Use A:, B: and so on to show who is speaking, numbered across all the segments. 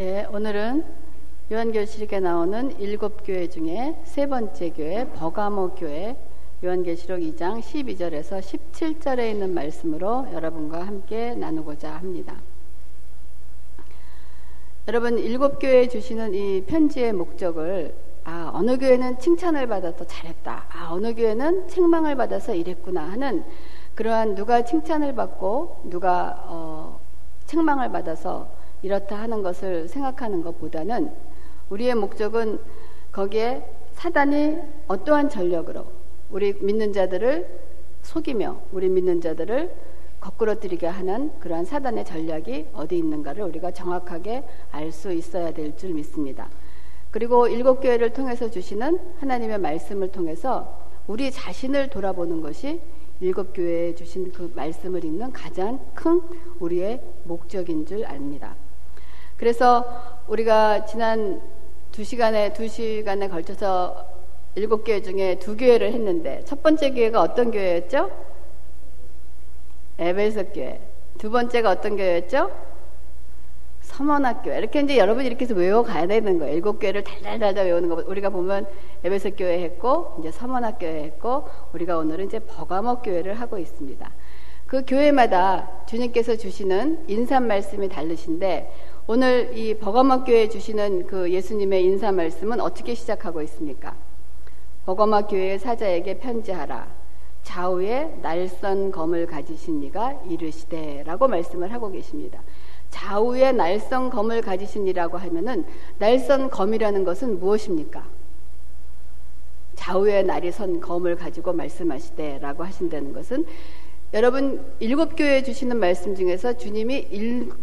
A: 네, 오늘은 요한계시록에 나오는 일곱 교회 중에 세 번째 교회 버가모 교회 요한계시록 2장 12절에서 17절에 있는 말씀으로 여러분과 함께 나누고자 합니다. 여러분 일곱 교회에 주시는 이 편지의 목적을 아 어느 교회는 칭찬을 받아서 잘했다. 아 어느 교회는 책망을 받아서 이랬구나 하는 그러한 누가 칭찬을 받고 누가 어, 책망을 받아서 이렇다 하는 것을 생각하는 것보다는 우리의 목적은 거기에 사단이 어떠한 전력으로 우리 믿는 자들을 속이며 우리 믿는 자들을 거꾸러뜨리게 하는 그러한 사단의 전략이 어디 있는가를 우리가 정확하게 알 수 있어야 될 줄 믿습니다. 그리고 일곱 교회를 통해서 주시는 하나님의 말씀을 통해서 우리 자신을 돌아보는 것이 일곱 교회에 주신 그 말씀을 읽는 가장 큰 우리의 목적인 줄 압니다. 그래서 우리가 지난 두 시간에 두 시간에 걸쳐서 일곱 교회 중에 두 교회를 했는데 첫 번째 교회가 어떤 교회였죠? 에베소 교회. 두 번째가 어떤 교회였죠? 서원학교 이렇게 이제 여러분이 이렇게 해서 외워가야 되는 거예요. 일곱 교회를 달달달달 외우는 거. 우리가 보면 에베소 교회 했고 이제 서원학교 했고 우리가 오늘은 이제 버가목 교회를 하고 있습니다. 그 교회마다 주님께서 주시는 인사 말씀이 다르신데 오늘 이 버거마 교회 주시는 그 예수님의 인사 말씀은 어떻게 시작하고 있습니까? 버거마 교회의 사자에게 편지하라. 좌우에 날선 검을 가지신 이가 이르시되라고 말씀을 하고 계십니다. 좌우에 날선 검을 가지신 이라고 하면은 날선 검이라는 것은 무엇입니까? 좌우에 날이 선 검을 가지고 말씀하시되라고 하신다는 것은 여러분 일곱 교회에 주시는 말씀 중에서 주님이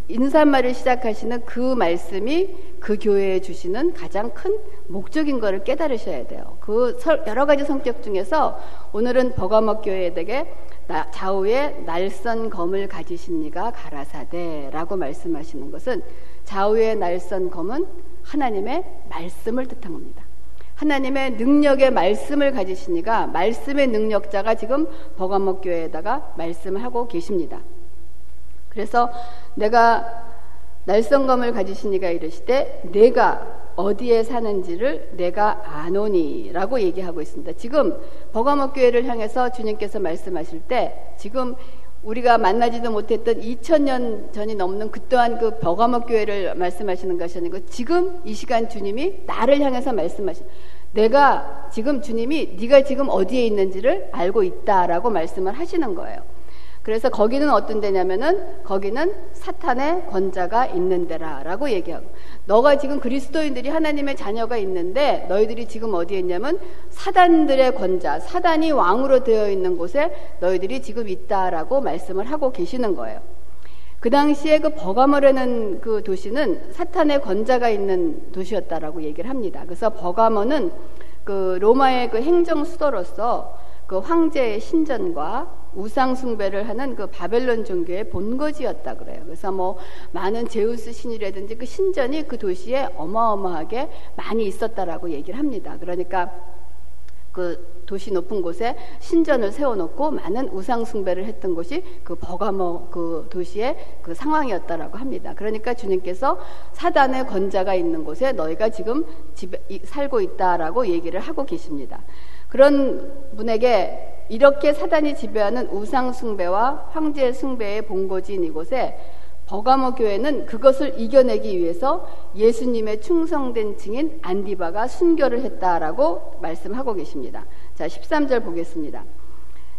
A: 인사말을 시작하시는 그 말씀이 그 교회에 주시는 가장 큰 목적인 것을 깨달으셔야 돼요. 그 여러 가지 성격 중에서 오늘은 버가목 교회에게 좌우에 날선 검을 가지신 이가 가라사대라고 말씀하시는 것은 좌우에 날선 검은 하나님의 말씀을 뜻한 겁니다. 하나님의 능력의 말씀을 가지시니까 말씀의 능력자가 지금 버가목 교회에다가 말씀을 하고 계십니다. 그래서 내가 날성검을 가지시니가 이르시되 내가 어디에 사는지를 내가 아노니라고 얘기하고 있습니다. 지금 버가목 교회를 향해서 주님께서 말씀하실 때 지금 우리가 만나지도 못했던 2000년 전이 넘는 그 또한 그 버가목 교회를 말씀하시는 것이 아니고 지금 이 시간 주님이 나를 향해서 말씀하시 내가 지금 주님이 네가 지금 어디에 있는지를 알고 있다라고 말씀을 하시는 거예요. 그래서 거기는 어떤 데냐면은 거기는 사탄의 권자가 있는 데라라고 얘기하고 너가 지금 그리스도인들이 하나님의 자녀가 있는데 너희들이 지금 어디에 있냐면 사단들의 권자, 사단이 왕으로 되어 있는 곳에 너희들이 지금 있다라고 말씀을 하고 계시는 거예요. 그 당시에 그 버가머라는 그 도시는 사탄의 권자가 있는 도시였다라고 얘기를 합니다. 그래서 버가머는 그 로마의 그 행정 수도로서 그 황제의 신전과 우상 숭배를 하는 그 바벨론 종교의 본거지였다 그래요. 그래서 뭐 많은 제우스 신이라든지 그 신전이 그 도시에 어마어마하게 많이 있었다라고 얘기를 합니다. 그러니까 그 도시 높은 곳에 신전을 세워놓고 많은 우상 숭배를 했던 곳이 그 버가모 그 도시의 그 상황이었다라고 합니다. 그러니까 주님께서 사단의 권자가 있는 곳에 너희가 지금 집에 살고 있다라고 얘기를 하고 계십니다. 그런 분에게 이렇게 사단이 지배하는 우상 숭배와 황제 숭배의 본고지인 이곳에 버가모 교회는 그것을 이겨내기 위해서 예수님의 충성된 증인 안디바가 순교를 했다라고 말씀하고 계십니다. 자, 13절 보겠습니다.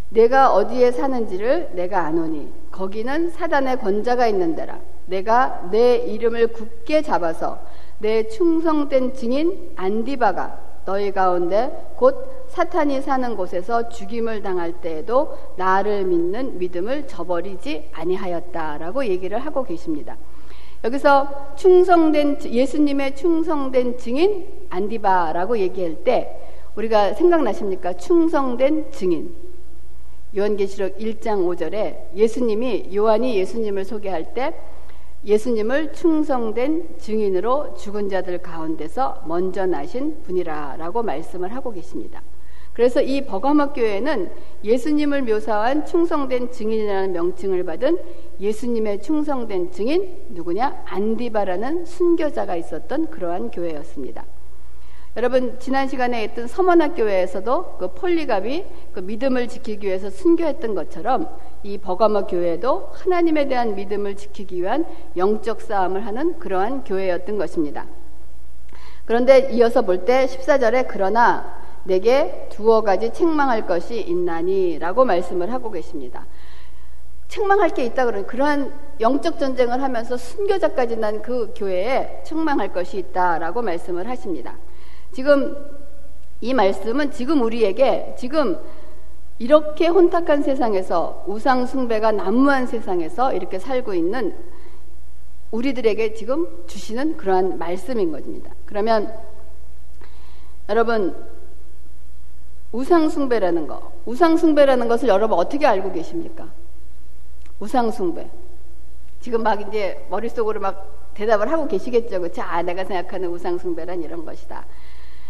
A: 내가 어디에 사는지를 내가 아노니 거기는 사단의 권자가 있는 데라 내가 내 이름을 굳게 잡아서 내 충성된 증인 안디바가 너희 가운데 곧 사탄이 사는 곳에서 죽임을 당할 때에도 나를 믿는 믿음을 저버리지 아니하였다라고 얘기를 하고 계십니다. 여기서 충성된 예수님의 충성된 증인 안디바라고 얘기할 때 우리가 생각나십니까? 충성된 증인. 요한계시록 1장 5절에 예수님이 요한이 예수님을 소개할 때 예수님을 충성된 증인으로 죽은 자들 가운데서 먼저 나신 분이라라고 말씀을 하고 계십니다. 그래서 이 버가목 교회는 예수님을 묘사한 충성된 증인이라는 명칭을 받은 예수님의 충성된 증인 누구냐 안디바라는 순교자가 있었던 그러한 교회였습니다. 여러분 지난 시간에 했던 서머나 교회에서도 그 폴리갑이 그 믿음을 지키기 위해서 순교했던 것처럼 이 버가모 교회도 하나님에 대한 믿음을 지키기 위한 영적 싸움을 하는 그러한 교회였던 것입니다. 그런데 이어서 볼 때 14절에 그러나 내게 두어 가지 책망할 것이 있나니라고 말씀을 하고 계십니다. 책망할 게 있다 그러니 그러한 영적 전쟁을 하면서 순교자까지 난 그 교회에 책망할 것이 있다라고 말씀을 하십니다. 지금 이 말씀은 지금 우리에게 지금 이렇게 혼탁한 세상에서 우상 숭배가 난무한 세상에서 이렇게 살고 있는 우리들에게 지금 주시는 그러한 말씀인 것입니다. 그러면 여러분 우상 숭배라는 거, 우상 숭배라는 것을 여러분 어떻게 알고 계십니까? 우상 숭배. 지금 막 이제 머릿속으로 막 대답을 하고 계시겠죠. 그렇죠? 아, 내가 생각하는 우상 숭배란 이런 것이다.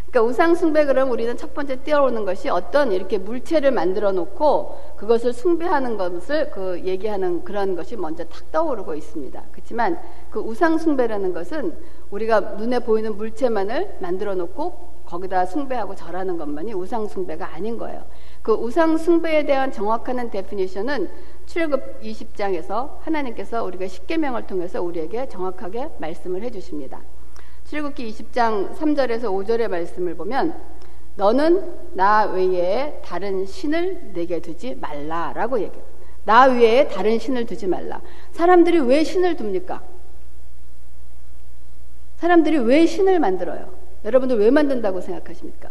A: 그러니까 우상 숭배 그럼 우리는 첫 번째 뛰어오는 것이 어떤 이렇게 물체를 만들어 놓고 그것을 숭배하는 것을 그 얘기하는 그런 것이 먼저 탁 떠오르고 있습니다. 그렇지만 그 우상 숭배라는 것은 우리가 눈에 보이는 물체만을 만들어 놓고 거기다 숭배하고 절하는 것만이 우상 숭배가 아닌 거예요. 그 우상 숭배에 대한 정확한 데피니션은 출급 20장에서 하나님께서 우리가 십계명을 통해서 우리에게 정확하게 말씀을 해 주십니다. 출국기 20장 3절에서 5절의 말씀을 보면 너는 나 외에 다른 신을 내게 두지 말라라고 얘기해요. 나 외에 다른 신을 두지 말라. 사람들이 왜 신을 둡니까? 사람들이 왜 신을 만들어요? 여러분들 왜 만든다고 생각하십니까?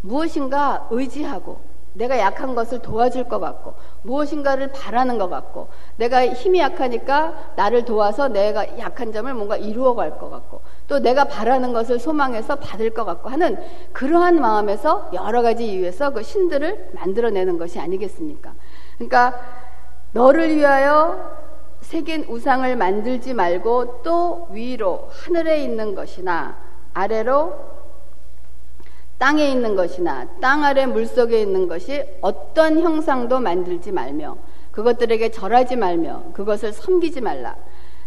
A: 무엇인가 의지하고 내가 약한 것을 도와줄 것 같고 무엇인가를 바라는 것 같고 내가 힘이 약하니까 나를 도와서 내가 약한 점을 뭔가 이루어 갈 것 같고 또 내가 바라는 것을 소망해서 받을 것 같고 하는 그러한 마음에서 여러 가지 이유에서 그 신들을 만들어내는 것이 아니겠습니까? 그러니까 너를 위하여 새긴 우상을 만들지 말고 또 위로 하늘에 있는 것이나 아래로 땅에 있는 것이나 땅 아래 물속에 있는 것이 어떤 형상도 만들지 말며 그것들에게 절하지 말며 그것을 섬기지 말라.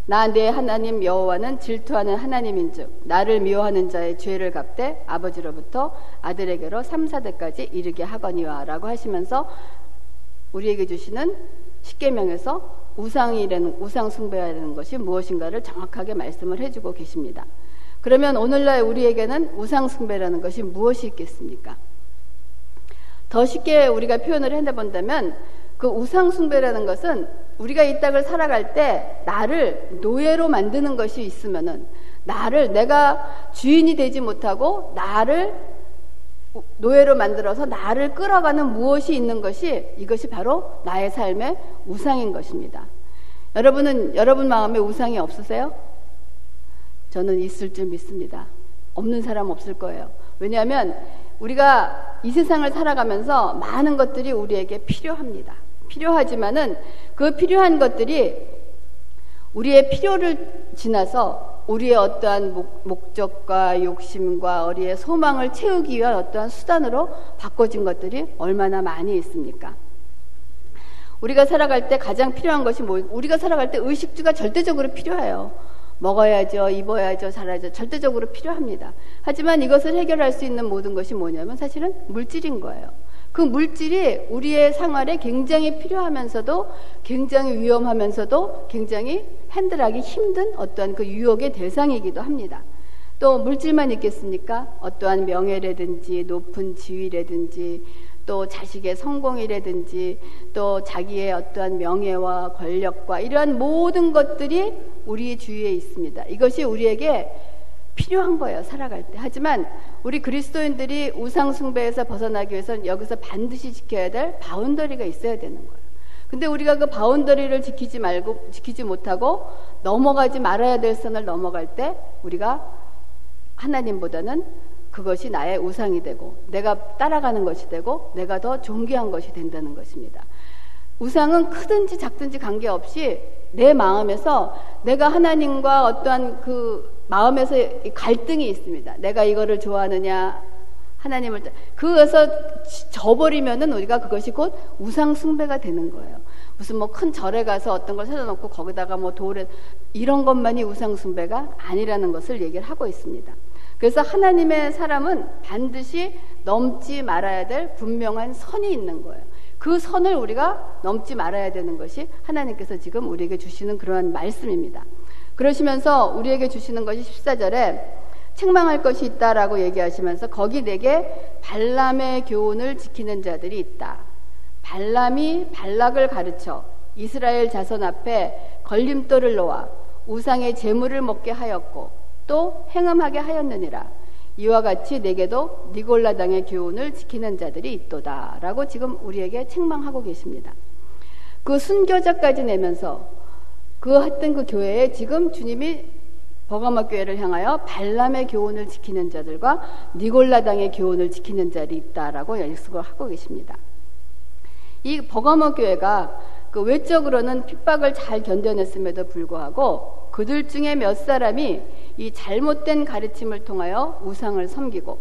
A: 나 내 하나님 여호와는 질투하는 하나님인즉 나를 미워하는 자의 죄를 갚되 아버지로부터 아들에게로 3, 4대까지 이르게 하거니와라고 하시면서 우리에게 주시는 십계명에서 우상이라는 우상 숭배라는 것이 무엇인가를 정확하게 말씀을 해주고 계십니다. 그러면 오늘날 우리에게는 우상 숭배라는 것이 무엇이 있겠습니까? 더 쉽게 우리가 표현을 해본다면 그 우상 숭배라는 것은 우리가 이 땅을 살아갈 때 나를 노예로 만드는 것이 있으면은 나를 내가 주인이 되지 못하고 나를 노예로 만들어서 나를 끌어가는 무엇이 있는 것이 이것이 바로 나의 삶의 우상인 것입니다. 여러분은 여러분 마음에 우상이 없으세요? 저는 있을 줄 믿습니다. 없는 사람 없을 거예요. 왜냐하면 우리가 이 세상을 살아가면서 많은 것들이 우리에게 필요합니다. 필요하지만은 그 필요한 것들이 우리의 필요를 지나서 우리의 어떠한 목, 적과 욕심과 우리의 소망을 채우기 위한 어떠한 수단으로 바꿔진 것들이 얼마나 많이 있습니까? 우리가 살아갈 때 가장 필요한 것이 뭐, 우리가 살아갈 때 의식주가 절대적으로 필요해요. 먹어야죠, 입어야죠, 살아야죠. 절대적으로 필요합니다. 하지만 이것을 해결할 수 있는 모든 것이 뭐냐면 사실은 물질인 거예요. 그 물질이 우리의 생활에 굉장히 필요하면서도 굉장히 위험하면서도 굉장히 핸들하기 힘든 어떠한 그 유혹의 대상이기도 합니다. 또 물질만 있겠습니까? 어떠한 명예라든지 높은 지위라든지 또 자식의 성공이라든지 또 자기의 어떠한 명예와 권력과 이러한 모든 것들이 우리 주위에 있습니다. 이것이 우리에게 필요한 거예요, 살아갈 때. 하지만 우리 그리스도인들이 우상숭배에서 벗어나기 위해서는 여기서 반드시 지켜야 될 boundary가 있어야 되는 거예요. 근데 우리가 그 boundary를 지키지 말고, 지키지 못하고 넘어가지 말아야 될 선을 넘어갈 때 우리가 하나님보다는 그것이 나의 우상이 되고 내가 따라가는 것이 되고 내가 더 존귀한 것이 된다는 것입니다. 우상은 크든지 작든지 관계없이 내 마음에서 내가 하나님과 어떠한 그 마음에서 갈등이 있습니다. 내가 이거를 좋아하느냐 하나님을 그것서 져버리면은 우리가 그것이 곧 우상 숭배가 되는 거예요. 무슨 뭐 큰 절에 가서 어떤 걸 세워놓고 거기다가 뭐 돌에 이런 것만이 우상 숭배가 아니라는 것을 얘기를 하고 있습니다. 그래서 하나님의 사람은 반드시 넘지 말아야 될 분명한 선이 있는 거예요. 그 선을 우리가 넘지 말아야 되는 것이 하나님께서 지금 우리에게 주시는 그러한 말씀입니다. 그러시면서 우리에게 주시는 것이 14절에 책망할 것이 있다라고 얘기하시면서 거기 내게 발람의 교훈을 지키는 자들이 있다. 발람이 발락을 가르쳐 이스라엘 자손 앞에 걸림돌을 놓아 우상의 재물을 먹게 하였고 또 행음하게 하였느니라. 이와 같이 내게도 니골라당의 교훈을 지키는 자들이 있도다라고 지금 우리에게 책망하고 계십니다. 그 순교자까지 내면서 그 했던 그 교회에 지금 주님이 버가마 교회를 향하여 발람의 교훈을 지키는 자들과 니골라당의 교훈을 지키는 자들이 있다라고 약속을 하고 계십니다. 이 버가마 교회가 그 외적으로는 핍박을 잘 견뎌냈음에도 불구하고 그들 중에 몇 사람이 이 잘못된 가르침을 통하여 우상을 섬기고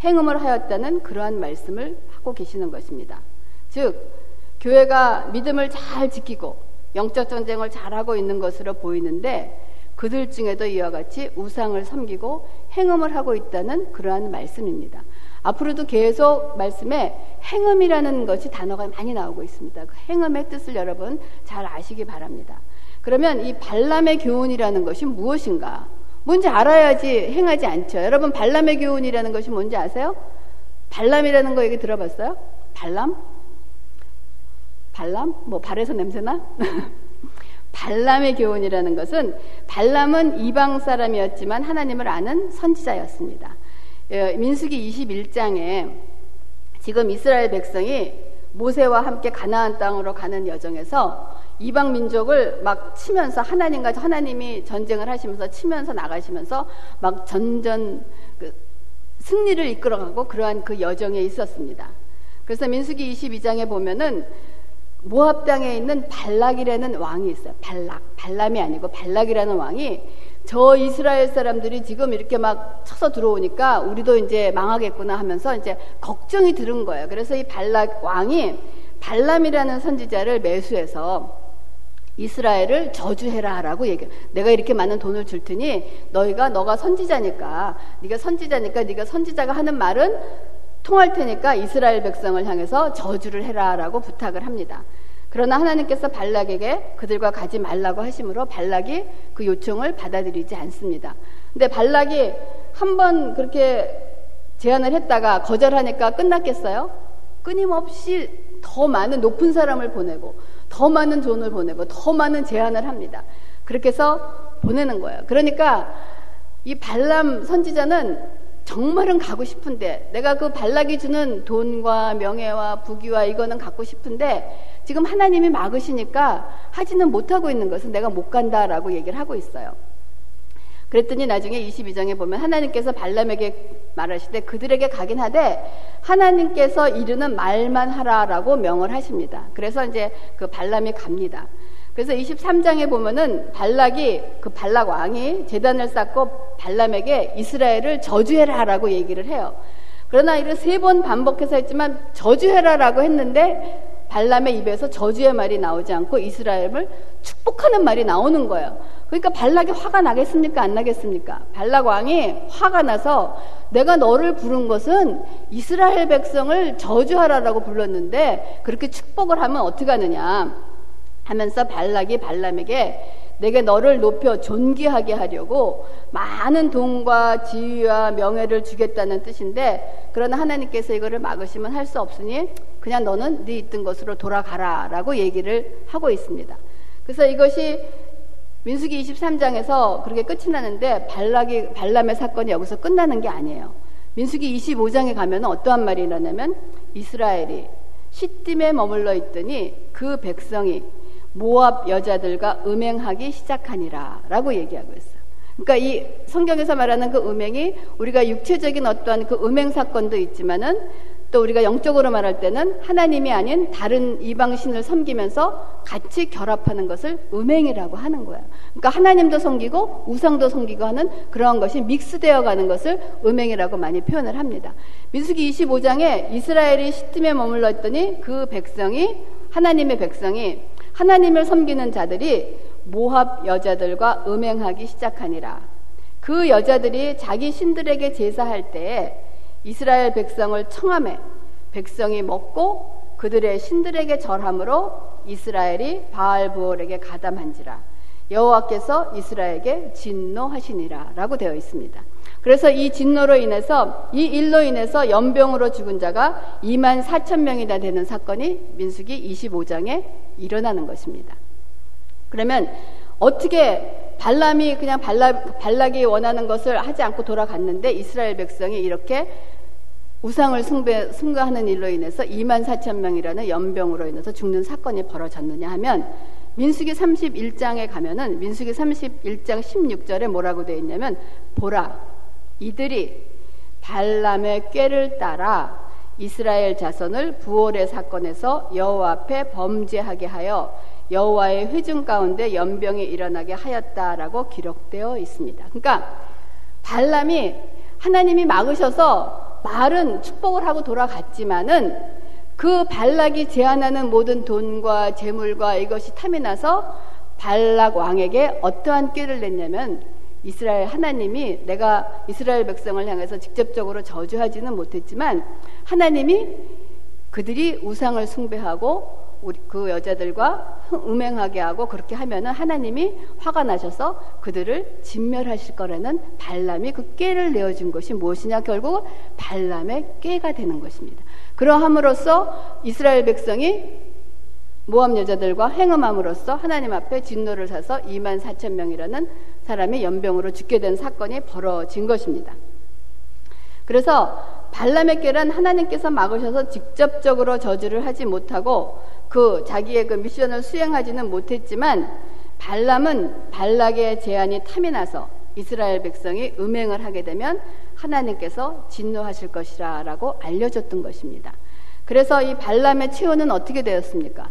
A: 행음을 하였다는 그러한 말씀을 하고 계시는 것입니다. 즉, 교회가 믿음을 잘 지키고 영적 전쟁을 잘하고 있는 것으로 보이는데 그들 중에도 이와 같이 우상을 섬기고 행음을 하고 있다는 그러한 말씀입니다. 앞으로도 계속 말씀에 행음이라는 것이 단어가 많이 나오고 있습니다. 그 행음의 뜻을 여러분 잘 아시기 바랍니다. 그러면 이 발람의 교훈이라는 것이 무엇인가? 뭔지 알아야지 행하지 않죠. 여러분 발람의 교훈이라는 것이 뭔지 아세요? 발람이라는 거 얘기 들어봤어요? 발람? 발람? 뭐 발에서 냄새나? 발람의 교훈이라는 것은 발람은 이방 사람이었지만 하나님을 아는 선지자였습니다. 예, 민수기 21장에 지금 이스라엘 백성이 모세와 함께 가나안 땅으로 가는 여정에서 이방 민족을 막 치면서 하나님과 하나님이 전쟁을 하시면서 치면서 나가시면서 막 전전 그 승리를 이끌어가고 그러한 그 여정에 있었습니다. 그래서 민수기 22장에 보면은 모압 땅에 있는 발락이라는 왕이 있어요. 발락, 발람이 아니고 발락이라는 왕이 저 이스라엘 사람들이 지금 이렇게 막 쳐서 들어오니까 우리도 이제 망하겠구나 하면서 이제 걱정이 들은 거예요. 그래서 이 발락 왕이 발람이라는 선지자를 매수해서 이스라엘을 저주해라라고 얘기. 내가 이렇게 많은 돈을 줄 테니 너희가 너가 선지자니까 네가 선지자니까 네가 선지자가 하는 말은 통할 테니까 이스라엘 백성을 향해서 저주를 해라라고 부탁을 합니다. 그러나 하나님께서 발락에게 그들과 가지 말라고 하심으로 발락이 그 요청을 받아들이지 않습니다. 근데 발락이 한 번 그렇게 제안을 했다가 거절하니까 끝났겠어요? 끊임없이 더 많은 높은 사람을 보내고 더 많은 돈을 보내고 더 많은 제안을 합니다. 그렇게 해서 보내는 거예요. 그러니까 이 발람 선지자는 정말은 가고 싶은데 내가 그 발락이 주는 돈과 명예와 부귀와 이거는 갖고 싶은데 지금 하나님이 막으시니까 하지는 못하고 있는 것은 내가 못 간다라고 얘기를 하고 있어요. 그랬더니 나중에 22장에 보면 하나님께서 발람에게 말하시되 그들에게 가긴 하되 하나님께서 이르는 말만 하라라고 명을 하십니다. 그래서 이제 그 발람이 갑니다. 그래서 23장에 보면은 발락이 그 발락 왕이 재단을 쌓고 발람에게 이스라엘을 저주해라 라고 얘기를 해요. 그러나 이를 세 번 반복해서 했지만 저주해라라고 했는데 발람의 입에서 저주의 말이 나오지 않고 이스라엘을 축복하는 말이 나오는 거예요. 그러니까 발락이 화가 나겠습니까? 안 나겠습니까? 발락 왕이 화가 나서 내가 너를 부른 것은 이스라엘 백성을 저주하라라고 불렀는데 그렇게 축복을 하면 어떻게 하느냐 하면서 발락이 발람에게 내게 너를 높여 존귀하게 하려고 많은 돈과 지위와 명예를 주겠다는 뜻인데 그러나 하나님께서 이거를 막으시면 할 수 없으니 그냥 너는 네 있던 것으로 돌아가라라고 얘기를 하고 있습니다. 그래서 이것이 민수기 23장에서 그렇게 끝이 나는데 발락이 발람의 사건이 여기서 끝나는 게 아니에요. 민수기 25장에 가면 어떠한 말이 나냐면 이스라엘이 시딤에 머물러 있더니 그 백성이 모압 여자들과 음행하기 시작하니라라고 얘기하고 있어요. 그러니까 이 성경에서 말하는 그 음행이 우리가 육체적인 어떠한 그 음행 사건도 있지만은 또 우리가 영적으로 말할 때는 하나님이 아닌 다른 이방신을 섬기면서 같이 결합하는 것을 음행이라고 하는 거예요. 그러니까 하나님도 섬기고 우상도 섬기고 하는 그러한 것이 믹스되어 가는 것을 음행이라고 많이 표현을 합니다. 민수기 25장에 이스라엘이 시팀에 머물러 있더니 그 백성이 하나님의 백성이 하나님을 섬기는 자들이 모합 여자들과 음행하기 시작하니라. 그 여자들이 자기 신들에게 제사할 때에 이스라엘 백성을 청함해 백성이 먹고 그들의 신들에게 절함으로 이스라엘이 바알 부올에게 가담한지라 여호와께서 이스라엘에게 진노하시니라라고 되어 있습니다. 그래서 이 진노로 인해서 이 일로 인해서 연병으로 죽은 자가 2만 4천 명이나 되는 사건이 민수기 25장에 일어나는 것입니다. 그러면 어떻게 발람이 그냥 발락, 발락이 원하는 것을 하지 않고 돌아갔는데 이스라엘 백성이 이렇게 우상을 숭배, 숭가하는 일로 인해서 2만 4천 명이라는 연병으로 인해서 죽는 사건이 벌어졌느냐 하면 민수기 31장에 가면은 민수기 31장 16절에 뭐라고 되어 있냐면 보라 이들이 발람의 꾀를 따라 이스라엘 자손을 부월의 사건에서 여호와 앞에 범죄하게 하여 여호와의 회중 가운데 연병이 일어나게 하였다라고 기록되어 있습니다. 그러니까 발람이 하나님이 막으셔서 말은 축복을 하고 돌아갔지만은 그 발락이 제안하는 모든 돈과 재물과 이것이 탐이 나서 발락 왕에게 어떠한 꾀를 냈냐면 이스라엘 하나님이 내가 이스라엘 백성을 향해서 직접적으로 저주하지는 못했지만 하나님이 그들이 우상을 숭배하고 우리 그 여자들과 음행하게 하고 그렇게 하면은 하나님이 화가 나셔서 그들을 진멸하실 거라는 발람이 그 꾀를 내어준 것이 무엇이냐 결국 발람의 꾀가 되는 것입니다. 그러함으로써 이스라엘 백성이 모함 여자들과 행음함으로써 하나님 앞에 진노를 사서 2만 4천 명이라는 사람이 연병으로 죽게 된 사건이 벌어진 것입니다. 그래서 발람의 꾀란 하나님께서 막으셔서 직접적으로 저주를 하지 못하고 그 자기의 그 미션을 수행하지는 못했지만 발람은 발락의 제안이 탐이 나서 이스라엘 백성이 음행을 하게 되면 하나님께서 진노하실 것이라라고 알려줬던 것입니다. 그래서 이 발람의 최후는 어떻게 되었습니까?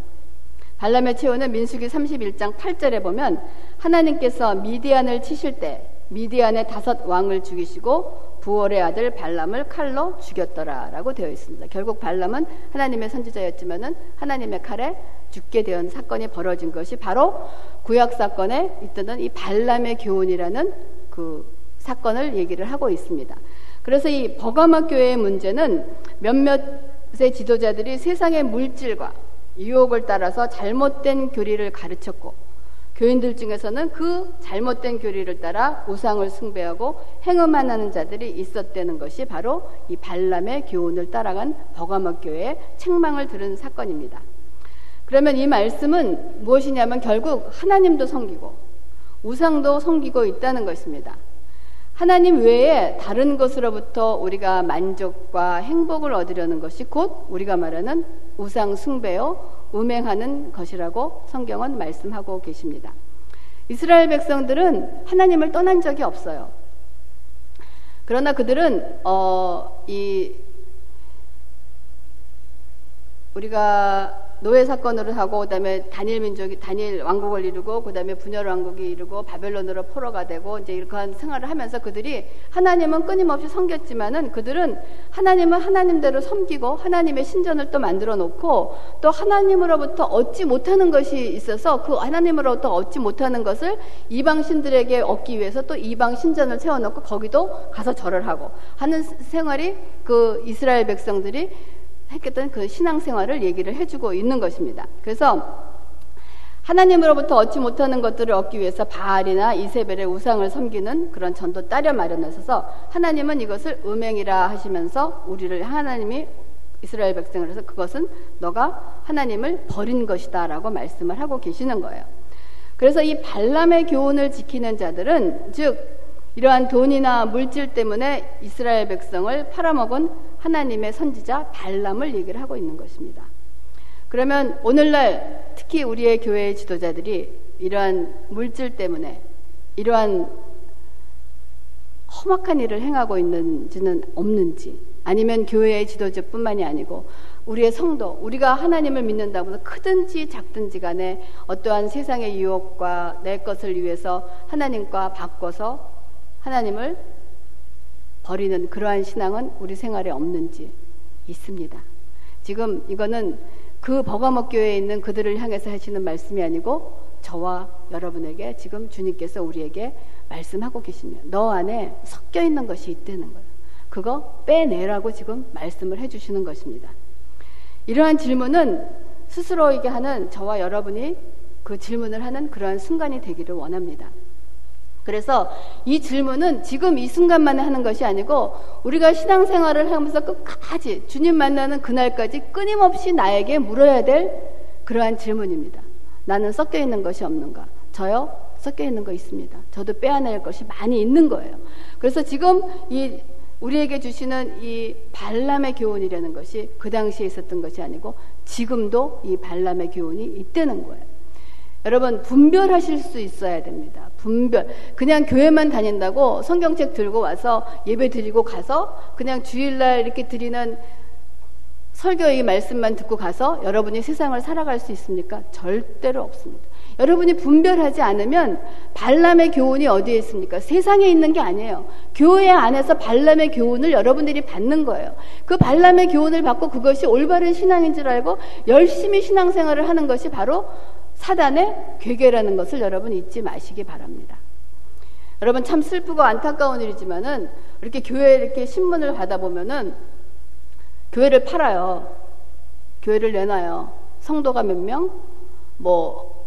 A: 발람의 최후는 민수기 31장 8절에 보면 하나님께서 미디안을 치실 때 미디안의 다섯 왕을 죽이시고 부월의 아들 발람을 칼로 죽였더라라고 되어 있습니다. 결국 발람은 하나님의 선지자였지만은 하나님의 칼에 죽게 된 사건이 벌어진 것이 바로 구약 사건에 있던 이 발람의 교훈이라는 그 사건을 얘기를 하고 있습니다. 그래서 이 버가마 교회의 문제는 몇몇의 지도자들이 세상의 물질과 유혹을 따라서 잘못된 교리를 가르쳤고 교인들 중에서는 그 잘못된 교리를 따라 우상을 숭배하고 행음하는 자들이 있었다는 것이 바로 이 발람의 교훈을 따라간 버가목 교회의 책망을 들은 사건입니다. 그러면 이 말씀은 무엇이냐면 결국 하나님도 섬기고 우상도 섬기고 있다는 것입니다. 하나님 외에 다른 것으로부터 우리가 만족과 행복을 얻으려는 것이 곧 우리가 말하는 우상 숭배요 음행하는 것이라고 성경은 말씀하고 계십니다. 이스라엘 백성들은 하나님을 떠난 적이 없어요. 그러나 그들은 어, 이 우리가 노예 사건으로 하고 그다음에 다니엘 민족이 다니엘 왕국을 이루고 그다음에 분열 왕국이 이루고 바벨론으로 포로가 되고 이제 이렇게 한 생활을 하면서 그들이 하나님은 끊임없이 섬겼지만은 그들은 하나님은 하나님대로 섬기고 하나님의 신전을 또 만들어 놓고 또 하나님으로부터 얻지 못하는 것이 있어서 그 하나님으로부터 얻지 못하는 것을 이방 신들에게 얻기 위해서 또 이방 신전을 세워 놓고 거기도 가서 절을 하고 하는 생활이 그 이스라엘 백성들이 했던 그 신앙생활을 얘기를 해주고 있는 것입니다. 그래서 하나님으로부터 얻지 못하는 것들을 얻기 위해서 바알이나 이세벨의 우상을 섬기는 그런 전도 따려 마련하셔서 하나님은 이것을 음행이라 하시면서 우리를 하나님이 이스라엘 백성을 해서 그것은 너가 하나님을 버린 것이다 라고 말씀을 하고 계시는 거예요. 그래서 이 발람의 교훈을 지키는 자들은 즉 이러한 돈이나 물질 때문에 이스라엘 백성을 팔아먹은 하나님의 선지자 발람을 얘기를 하고 있는 것입니다. 그러면 오늘날 특히 우리의 교회의 지도자들이 이러한 물질 때문에 이러한 험악한 일을 행하고 있는지는 없는지 아니면 교회의 지도자뿐만이 아니고 우리의 성도, 우리가 하나님을 믿는다고 해서 크든지 작든지 간에 어떠한 세상의 유혹과 내 것을 위해서 하나님과 바꿔서 하나님을 버리는 그러한 신앙은 우리 생활에 없는지 있습니다. 지금 이거는 그 버가목 교회에 있는 그들을 향해서 하시는 말씀이 아니고 저와 여러분에게 지금 주님께서 우리에게 말씀하고 계시면 너 안에 섞여 있는 것이 있다는 거예요. 그거 빼내라고 지금 말씀을 해주시는 것입니다. 이러한 질문은 스스로에게 하는 저와 여러분이 그 질문을 하는 그러한 순간이 되기를 원합니다. 그래서 이 질문은 지금 이 순간만에 하는 것이 아니고 우리가 신앙생활을 하면서 끝까지 주님 만나는 그날까지 끊임없이 나에게 물어야 될 그러한 질문입니다. 나는 섞여 있는 것이 없는가? 저요? 섞여 있는 거 있습니다. 저도 빼앗낼 것이 많이 있는 거예요. 그래서 지금 이 우리에게 주시는 이 발람의 교훈이라는 것이 그 당시에 있었던 것이 아니고 지금도 이 발람의 교훈이 있다는 거예요. 여러분 분별하실 수 있어야 됩니다. 분별. 그냥 교회만 다닌다고 성경책 들고 와서 예배 드리고 가서 그냥 주일날 이렇게 드리는 설교의 말씀만 듣고 가서 여러분이 세상을 살아갈 수 있습니까? 절대로 없습니다. 여러분이 분별하지 않으면 발람의 교훈이 어디에 있습니까? 세상에 있는 게 아니에요. 교회 안에서 발람의 교훈을 여러분들이 받는 거예요. 그 발람의 교훈을 받고 그것이 올바른 신앙인 줄 알고 열심히 신앙생활을 하는 것이 바로 사단의 괴계라는 것을 여러분 잊지 마시기 바랍니다. 여러분 참 슬프고 안타까운 일이지만은 이렇게 교회 이렇게 신문을 받아보면은 교회를 팔아요. 교회를 내놔요. 성도가 몇 명? 뭐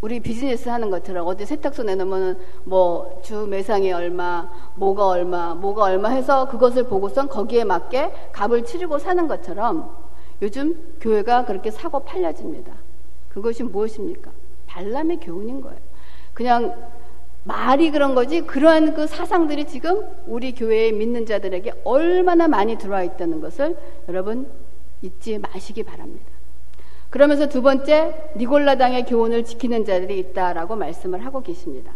A: 우리 비즈니스 하는 것처럼 어디 세탁소 내놓으면 뭐주 매상이 얼마, 뭐가 얼마, 뭐가 얼마 해서 그것을 보고선 거기에 맞게 값을 치르고 사는 것처럼 요즘 교회가 그렇게 사고 팔려집니다. 그것이 무엇입니까? 발람의 교훈인 거예요. 그냥 말이 그런 거지 그러한 그 사상들이 지금 우리 교회에 믿는 자들에게 얼마나 많이 들어와 있다는 것을 여러분 잊지 마시기 바랍니다. 그러면서 두 번째 니골라당의 교훈을 지키는 자들이 있다라고 말씀을 하고 계십니다.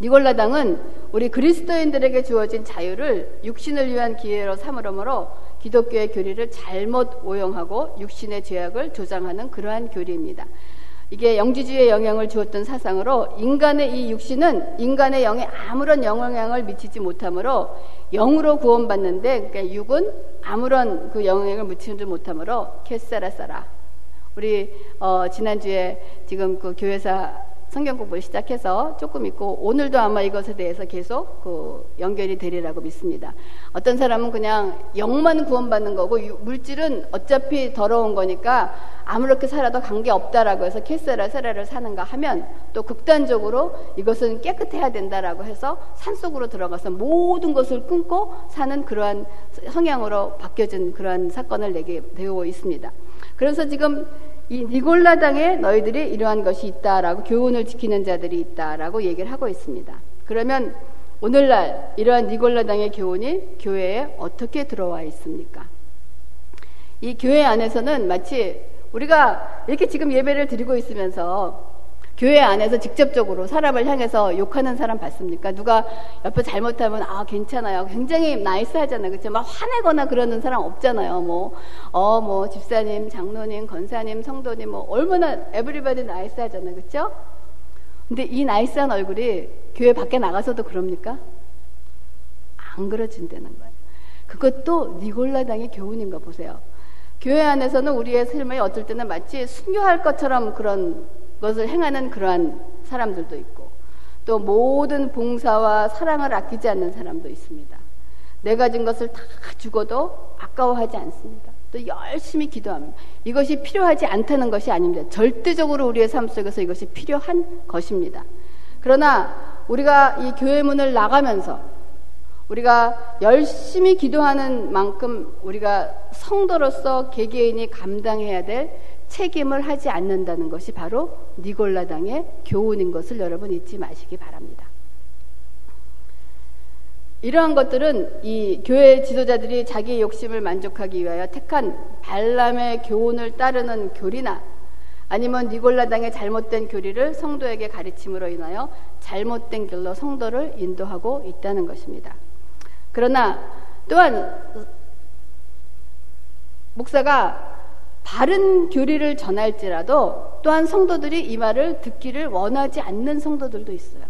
A: 니골라당은 우리 그리스도인들에게 주어진 자유를 육신을 위한 기회로 삼으므로 기독교의 교리를 잘못 오용하고 육신의 죄악을 조장하는 그러한 교리입니다. 이게 영지주의에 영향을 주었던 사상으로 인간의 이 육신은 인간의 영에 아무런 영향을 미치지 못하므로 영으로 구원받는데 그러니까 육은 아무런 그 영향을 미치지 못하므로 캐사라 사라 우리 어, 지난주에 지금 그 교회사 성경 공부를 시작해서 조금 있고 오늘도 아마 이것에 대해서 계속 그 연결이 되리라고 믿습니다. 어떤 사람은 그냥 영만 구원받는 거고 물질은 어차피 더러운 거니까 아무렇게 살아도 관계 없다라고 해서 캐세라 세라를 사는가 하면 또 극단적으로 이것은 깨끗해야 된다라고 해서 산 속으로 들어가서 모든 것을 끊고 사는 그러한 성향으로 바뀌어진 그러한 사건을 내게 되어 있습니다. 그래서 지금 이 니골라당에 너희들이 이러한 것이 있다라고 교훈을 지키는 자들이 있다라고 얘기를 하고 있습니다. 그러면 오늘날 이러한 니골라당의 교훈이 교회에 어떻게 들어와 있습니까? 이 교회 안에서는 마치 우리가 이렇게 지금 예배를 드리고 있으면서 교회 안에서 직접적으로 사람을 향해서 욕하는 사람 봤습니까? 누가 옆에 잘못하면 아 괜찮아요. 굉장히 nice하잖아요. 그렇죠? 막 화내거나 그러는 사람 없잖아요. 뭐어뭐 집사님, 장로님, 권사님, 성도님 뭐 얼마나 everybody nice하잖아요. 그렇죠? 근데 이 나이스한 얼굴이 교회 밖에 나가서도 그럽니까? 안 그러진다는 거예요. 그것도 니골라당의 교훈인 거 보세요. 교회 안에서는 우리의 삶이 어떨 때는 마치 순교할 것처럼 그런 것을 행하는 그러한 사람들도 있고 또 모든 봉사와 사랑을 아끼지 않는 사람도 있습니다. 내 가진 것을 다 죽어도 아까워하지 않습니다. 또 열심히 기도합니다. 이것이 필요하지 않다는 것이 아닙니다. 절대적으로 우리의 삶 속에서 이것이 필요한 것입니다. 그러나 우리가 이 교회 문을 나가면서 우리가 열심히 기도하는 만큼 우리가 성도로서 개개인이 감당해야 될 책임을 하지 않는다는 것이 바로 니골라당의 교훈인 것을 여러분 잊지 마시기 바랍니다. 이러한 것들은 이 교회 지도자들이 자기 욕심을 만족하기 위하여 택한 발람의 교훈을 따르는 교리나 아니면 니골라당의 잘못된 교리를 성도에게 가르침으로 인하여 잘못된 길로 성도를 인도하고 있다는 것입니다. 그러나 또한 목사가 바른 교리를 전할지라도 또한 성도들이 이 말을 듣기를 원하지 않는 성도들도 있어요.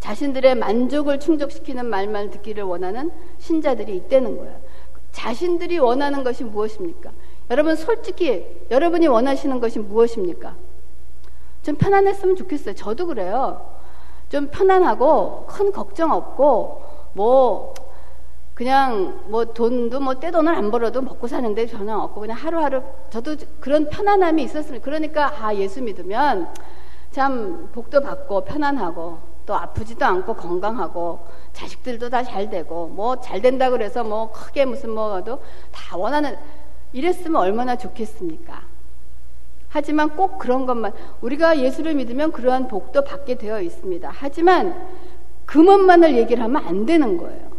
A: 자신들의 만족을 충족시키는 말만 듣기를 원하는 신자들이 있다는 거예요. 자신들이 원하는 것이 무엇입니까? 여러분 솔직히 여러분이 원하시는 것이 무엇입니까? 좀 편안했으면 좋겠어요. 저도 그래요. 좀 편안하고 큰 걱정 없고 뭐 그냥 뭐 돈도 뭐 떼돈을 안 벌어도 먹고 사는데 전혀 없고 그냥 하루하루 저도 그런 편안함이 있었습니다. 그러니까 아 예수 믿으면 참 복도 받고 편안하고 또 아프지도 않고 건강하고 자식들도 다 잘 되고 뭐 잘 된다 그래서 뭐 크게 무슨 뭐도 다 원하는 이랬으면 얼마나 좋겠습니까? 하지만 꼭 그런 것만 우리가 예수를 믿으면 그러한 복도 받게 되어 있습니다. 하지만 금원만을 얘기를 하면 안 되는 거예요.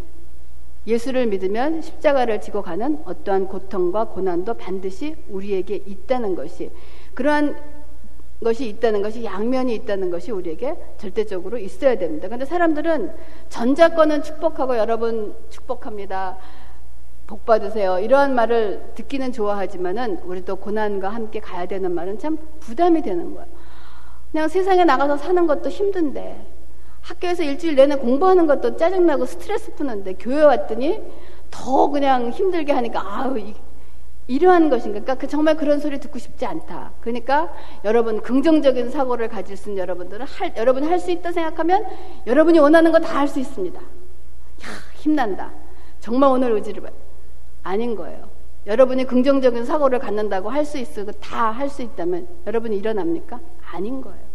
A: 예수를 믿으면 십자가를 지고 가는 어떠한 고통과 고난도 반드시 우리에게 있다는 것이 그러한 것이 있다는 것이 양면이 있다는 것이 우리에게 절대적으로 있어야 됩니다. 그런데 사람들은 전자권은 축복하고 여러분 축복합니다. 복 받으세요. 이러한 말을 듣기는 좋아하지만은 우리도 고난과 함께 가야 되는 말은 참 부담이 되는 거예요. 그냥 세상에 나가서 사는 것도 힘든데 학교에서 일주일 내내 공부하는 것도 짜증나고 스트레스 푸는데 교회 왔더니 더 그냥 힘들게 하니까 아우 이러한 것인가? 그러니까 그 정말 그런 소리 듣고 싶지 않다. 그러니까 여러분 긍정적인 사고를 가질 수 있는 여러분들은 할, 여러분이 할 수 있다 생각하면 여러분이 원하는 거 다 할 수 있습니다. 야, 힘난다. 정말 오늘 의지를 봐. 아닌 거예요. 여러분이 긍정적인 사고를 갖는다고 할 수 있고 다 할 수 있다면 여러분이 일어납니까? 아닌 거예요.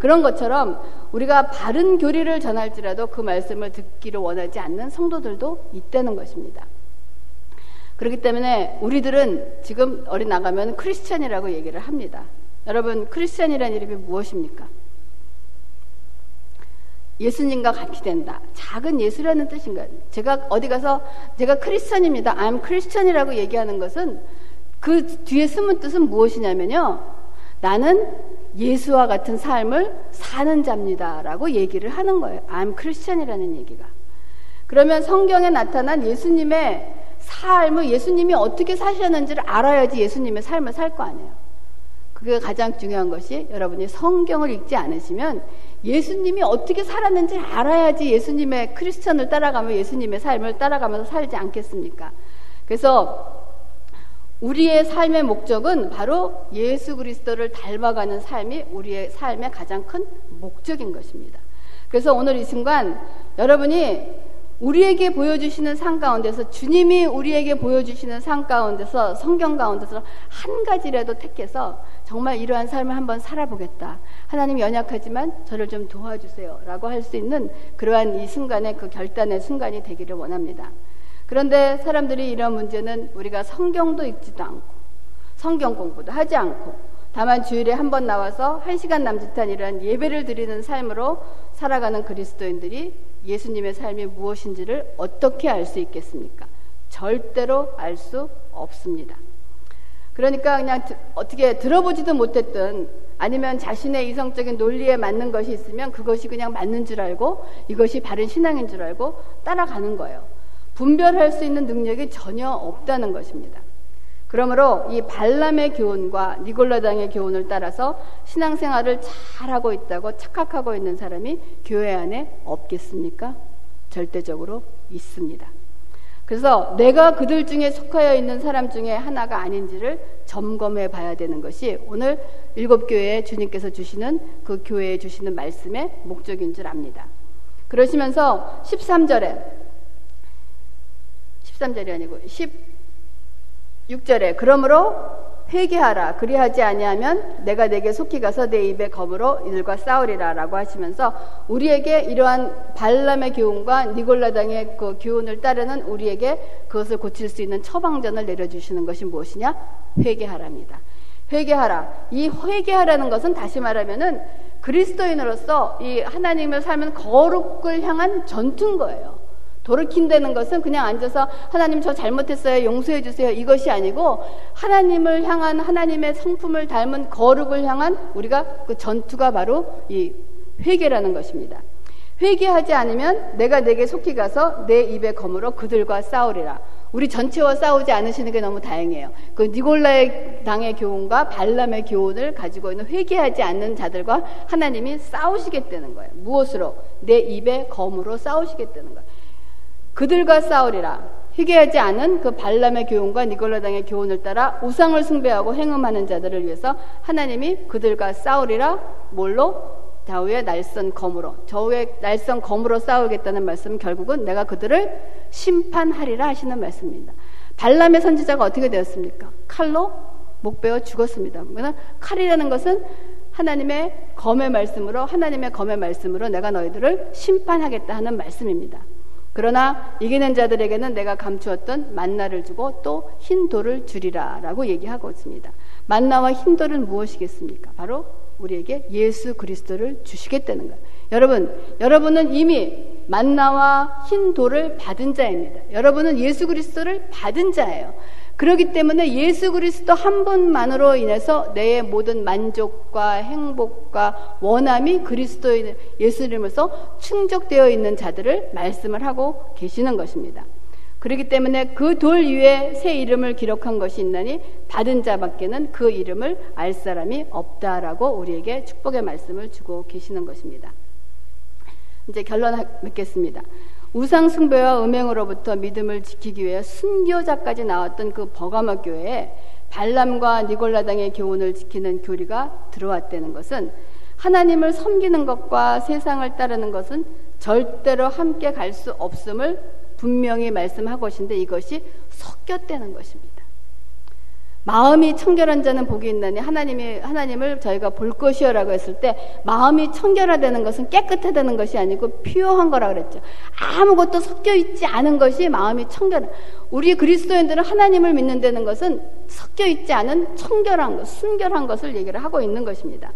A: 그런 것처럼 우리가 바른 교리를 전할지라도 그 말씀을 듣기를 원하지 않는 성도들도 있다는 것입니다. 그렇기 때문에 우리들은 지금 어린 나가면 크리스천이라고 얘기를 합니다. 여러분, 크리스천이라는 이름이 무엇입니까? 예수님과 같이 된다. 작은 예수라는 뜻인가요? 제가 어디 가서 제가 크리스천입니다. I'm 크리스천이라고 얘기하는 것은 그 뒤에 숨은 뜻은 무엇이냐면요. 나는 예수와 같은 삶을 사는 자입니다 라고 얘기를 하는 거예요. I'm 크리스천이라는 얘기가. 그러면 성경에 나타난 예수님의 삶을 예수님이 어떻게 사셨는지를 알아야지 예수님의 삶을 살 거 아니에요. 그게 가장 중요한 것이 여러분이 성경을 읽지 않으시면 예수님이 어떻게 살았는지 알아야지 예수님의 크리스천을 따라가며 예수님의 삶을 따라가면서 살지 않겠습니까? 그래서 우리의 삶의 목적은 바로 예수 그리스도를 닮아가는 삶이 우리의 삶의 가장 큰 목적인 것입니다. 그래서 오늘 이 순간 여러분이 우리에게 보여주시는 상 가운데서 주님이 우리에게 보여주시는 상 가운데서 성경 가운데서 한 가지라도 택해서 정말 이러한 삶을 한번 살아보겠다. 하나님 연약하지만 저를 좀 도와주세요. 라고 할 수 있는 그러한 이 순간의 그 결단의 순간이 되기를 원합니다. 그런데 사람들이 이런 문제는 우리가 성경도 읽지도 않고 성경 공부도 하지 않고 다만 주일에 한 번 나와서 한 시간 남짓한 이러한 예배를 드리는 삶으로 살아가는 그리스도인들이 예수님의 삶이 무엇인지를 어떻게 알 수 있겠습니까? 절대로 알 수 없습니다. 그러니까 그냥 어떻게 들어보지도 못했던 아니면 자신의 이성적인 논리에 맞는 것이 있으면 그것이 그냥 맞는 줄 알고 이것이 바른 신앙인 줄 알고 따라가는 거예요. 분별할 수 있는 능력이 전혀 없다는 것입니다. 그러므로 이 발람의 교훈과 니골라당의 교훈을 따라서 신앙생활을 잘하고 있다고 착각하고 있는 사람이 교회 안에 없겠습니까? 절대적으로 있습니다. 그래서 내가 그들 중에 속하여 있는 사람 중에 하나가 아닌지를 점검해 봐야 되는 것이 오늘 일곱 교회에 주님께서 주시는 그 교회에 주시는 말씀의 목적인 줄 압니다. 그러시면서 13절에 13절이 아니고 16절에 그러므로 회개하라 그리하지 아니하면 내가 내게 속히 가서 내 입에 검으로 이들과 싸우리라라고 하시면서 우리에게 이러한 발람의 교훈과 니골라당의 그 교훈을 따르는 우리에게 그것을 고칠 수 있는 처방전을 내려주시는 것이 무엇이냐 회개하랍니다. 회개하라. 이 회개하라는 것은 다시 말하면은 그리스도인으로서 이 하나님을 삶은 거룩을 향한 전투인 거예요. 돌이킨다는 것은 그냥 앉아서 하나님 저 잘못했어요. 용서해 주세요. 이것이 아니고 하나님을 향한 하나님의 성품을 닮은 거룩을 향한 우리가 그 전투가 바로 이 회개라는 것입니다. 회개하지 않으면 내가 내게 속히 가서 내 입에 검으로 그들과 싸우리라. 우리 전체와 싸우지 않으시는 게 너무 다행이에요. 그 니골라의 당의 교훈과 발람의 교훈을 가지고 있는 회개하지 않는 자들과 하나님이 싸우시겠다는 거예요. 무엇으로? 내 입에 검으로 싸우시겠다는 거예요. 그들과 싸우리라. 회개하지 않은 그 발람의 교훈과 니골라 당의 교훈을 따라 우상을 숭배하고 행음하는 자들을 위해서 하나님이 그들과 싸우리라. 뭘로? 좌우의 날선 검으로 저우의 날선 검으로 싸우겠다는 말씀은 결국은 내가 그들을 심판하리라 하시는 말씀입니다. 발람의 선지자가 어떻게 되었습니까? 칼로 목 베어 죽었습니다. 그러나 칼이라는 것은 하나님의 검의 말씀으로 하나님의 검의 말씀으로 내가 너희들을 심판하겠다 하는 말씀입니다. 그러나 이기는 자들에게는 내가 감추었던 만나를 주고 또 흰 돌을 주리라 라고 얘기하고 있습니다. 만나와 흰 돌은 무엇이겠습니까? 바로 우리에게 예수 그리스도를 주시겠다는 거예요. 여러분, 여러분은 이미 만나와 흰 돌을 받은 자입니다. 여러분은 예수 그리스도를 받은 자예요. 그렇기 때문에 예수 그리스도 한 분만으로 인해서 내 모든 만족과 행복과 원함이 그리스도인 예수님으로서 충족되어 있는 자들을 말씀을 하고 계시는 것입니다. 그렇기 때문에 그 돌 위에 새 이름을 기록한 것이 있나니 받은 자밖에는 그 이름을 알 사람이 없다라고 우리에게 축복의 말씀을 주고 계시는 것입니다. 이제 결론 맺겠습니다. 우상 숭배와 음행으로부터 믿음을 지키기 위해 순교자까지 나왔던 그 버가마 교회에 발람과 니골라당의 교훈을 지키는 교리가 들어왔다는 것은 하나님을 섬기는 것과 세상을 따르는 것은 절대로 함께 갈 수 없음을 분명히 말씀하고 계신데 이것이 섞였다는 것입니다. 마음이 청결한 자는 복이 있나니 하나님이 하나님을 저희가 볼 것이요라고 했을 때 마음이 청결하다는 것은 깨끗하다는 것이 아니고 피요한 거라 그랬죠. 아무것도 섞여 있지 않은 것이 마음이 청결. 우리 그리스도인들은 하나님을 믿는다는 것은 섞여 있지 않은 청결한 것, 순결한 것을 얘기를 하고 있는 것입니다.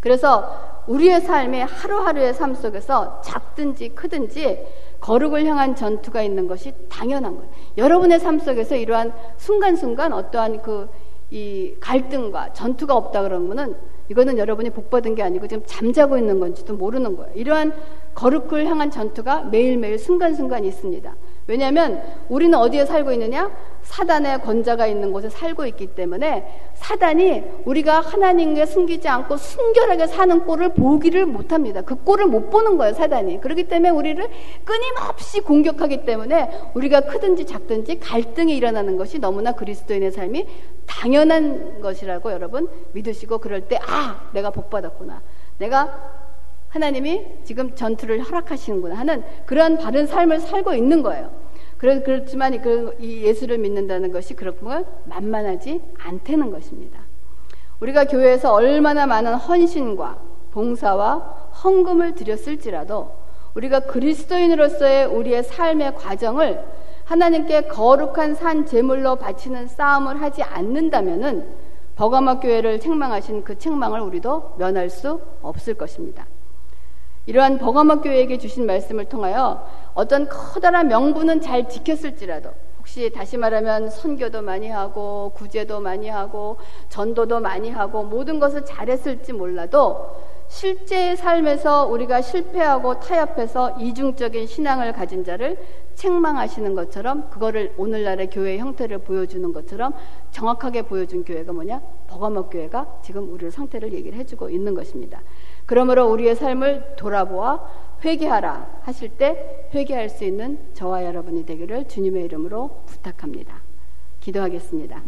A: 그래서 우리의 삶의 하루하루의 삶 속에서 작든지 크든지 거룩을 향한 전투가 있는 것이 당연한 거예요. 여러분의 삶 속에서 이러한 순간순간 어떠한 그 이 갈등과 전투가 없다 그러면은 이거는 여러분이 복받은 게 아니고 지금 잠자고 있는 건지도 모르는 거예요. 이러한 거룩을 향한 전투가 매일매일 순간순간 있습니다. 왜냐하면 우리는 어디에 살고 있느냐? 사단의 권자가 있는 곳에 살고 있기 때문에 사단이 우리가 하나님께 숨기지 않고 순결하게 사는 꼴을 보기를 못합니다. 그 꼴을 못 보는 거예요, 사단이. 그렇기 때문에 우리를 끊임없이 공격하기 때문에 우리가 크든지 작든지 갈등이 일어나는 것이 너무나 그리스도인의 삶이 당연한 것이라고 여러분 믿으시고 그럴 때, 아, 내가 복받았구나. 내가 하나님이 지금 전투를 허락하시는구나 하는 그러한 바른 삶을 살고 있는 거예요. 그렇지만 그, 이 예수를 믿는다는 것이 그렇게 만만하지 않다는 것입니다. 우리가 교회에서 얼마나 많은 헌신과 봉사와 헌금을 드렸을지라도 우리가 그리스도인으로서의 우리의 삶의 과정을 하나님께 거룩한 산 제물로 바치는 싸움을 하지 않는다면은 버가마 교회를 책망하신 그 책망을 우리도 면할 수 없을 것입니다. 이러한 버가마 교회에게 주신 말씀을 통하여 어떤 커다란 명분은 잘 지켰을지라도 혹시 다시 말하면 선교도 많이 하고 구제도 많이 하고 전도도 많이 하고 모든 것을 잘했을지 몰라도 실제 삶에서 우리가 실패하고 타협해서 이중적인 신앙을 가진 자를 책망하시는 것처럼 그거를 오늘날의 교회 형태를 보여주는 것처럼 정확하게 보여준 교회가 뭐냐? 버가목 교회가 지금 우리의 상태를 얘기를 해주고 있는 것입니다. 그러므로 우리의 삶을 돌아보아 회개하라 하실 때 회개할 수 있는 저와 여러분이 되기를 주님의 이름으로 부탁합니다. 기도하겠습니다.